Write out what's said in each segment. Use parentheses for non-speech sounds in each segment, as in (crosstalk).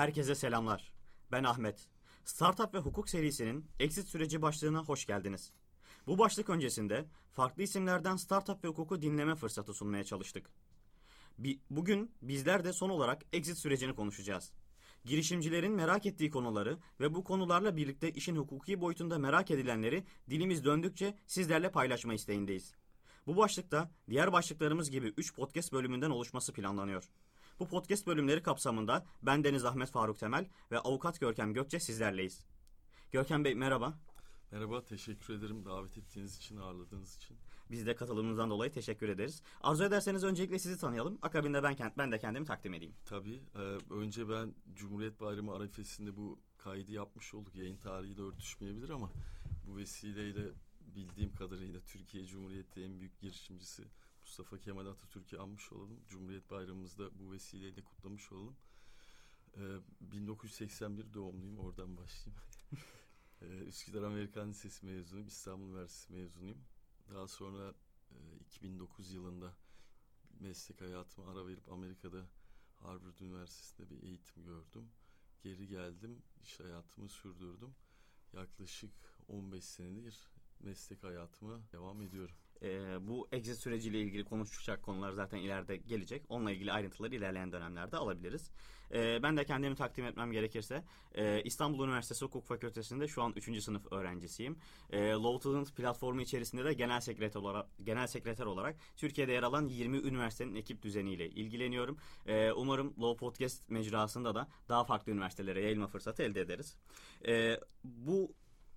Herkese selamlar. Ben Ahmet. Startup ve hukuk serisinin exit süreci başlığına hoş geldiniz. Bu başlık öncesinde farklı isimlerden startup ve hukuku dinleme fırsatı sunmaya çalıştık. Bi- Bugün bizler de son olarak exit sürecini konuşacağız. Girişimcilerin merak ettiği konuları ve bu konularla birlikte işin hukuki boyutunda merak edilenleri dilimiz döndükçe sizlerle paylaşma isteğindeyiz. Bu başlıkta diğer başlıklarımız gibi 3 podcast bölümünden oluşması planlanıyor. Bu podcast bölümleri kapsamında ben Deniz Ahmet Faruk Temel ve avukat Görkem Gökçe sizlerleyiz. Görkem Bey merhaba. Merhaba, teşekkür ederim davet ettiğiniz için, ağırladığınız için. Biz de katılımınızdan dolayı teşekkür ederiz. Arzu ederseniz öncelikle sizi tanıyalım. Akabinde ben, ben de kendimi takdim edeyim. Tabii, e, önce ben Cumhuriyet Bayramı arifesinde bu kaydı yapmış olduk. Yayın tarihiyle örtüşmeyebilir ama bu vesileyle bildiğim kadarıyla Türkiye Cumhuriyeti en büyük girişimcisi Mustafa Kemal Atatürk'ü anmış olalım. Cumhuriyet Bayramımızda bu vesileyle kutlamış olalım. E, 1981 doğumluyum, oradan başlayayım. (laughs) e, Üsküdar Amerikan Lisesi mezunuyum, İstanbul Üniversitesi mezunuyum. Daha sonra e, 2009 yılında meslek hayatıma ara verip Amerika'da Harvard Üniversitesi'nde bir eğitim gördüm. Geri geldim, iş hayatımı sürdürdüm. Yaklaşık 15 senedir meslek hayatıma devam ediyorum. Ee, bu exit süreciyle ilgili konuşacak konular zaten ileride gelecek. Onunla ilgili ayrıntıları ilerleyen dönemlerde alabiliriz. Ee, ben de kendimi takdim etmem gerekirse e, İstanbul Üniversitesi Hukuk Fakültesi'nde şu an 3. sınıf öğrencisiyim. E, Law Talent platformu içerisinde de genel sekreter olarak genel sekreter olarak Türkiye'de yer alan 20 üniversitenin ekip düzeniyle ilgileniyorum. E, umarım Law Podcast mecrasında da daha farklı üniversitelere yayılma fırsatı elde ederiz. E, bu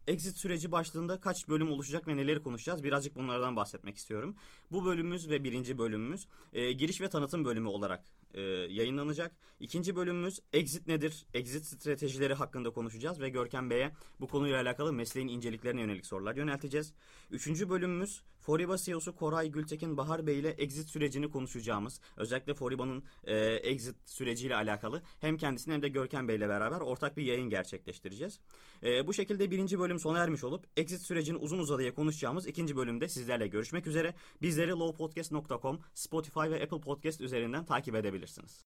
Exit süreci başlığında kaç bölüm oluşacak ve neleri konuşacağız? Birazcık bunlardan bahsetmek istiyorum. Bu bölümümüz ve birinci bölümümüz e, giriş ve tanıtım bölümü olarak e, yayınlanacak. İkinci bölümümüz exit nedir? Exit stratejileri hakkında konuşacağız ve Görkem Bey'e bu konuyla alakalı mesleğin inceliklerine yönelik sorular yönelteceğiz. Üçüncü bölümümüz Foriba CEO'su Koray Gültekin Bahar Bey ile exit sürecini konuşacağımız, özellikle Foriba'nın e, exit süreciyle alakalı hem kendisini hem de Görkem Bey ile beraber ortak bir yayın gerçekleştireceğiz. E, bu şekilde birinci bölüm sona ermiş olup exit sürecini uzun uzadıya konuşacağımız ikinci bölümde sizlerle görüşmek üzere. Bizleri lowpodcast.com, Spotify ve Apple Podcast üzerinden takip edebilirsiniz.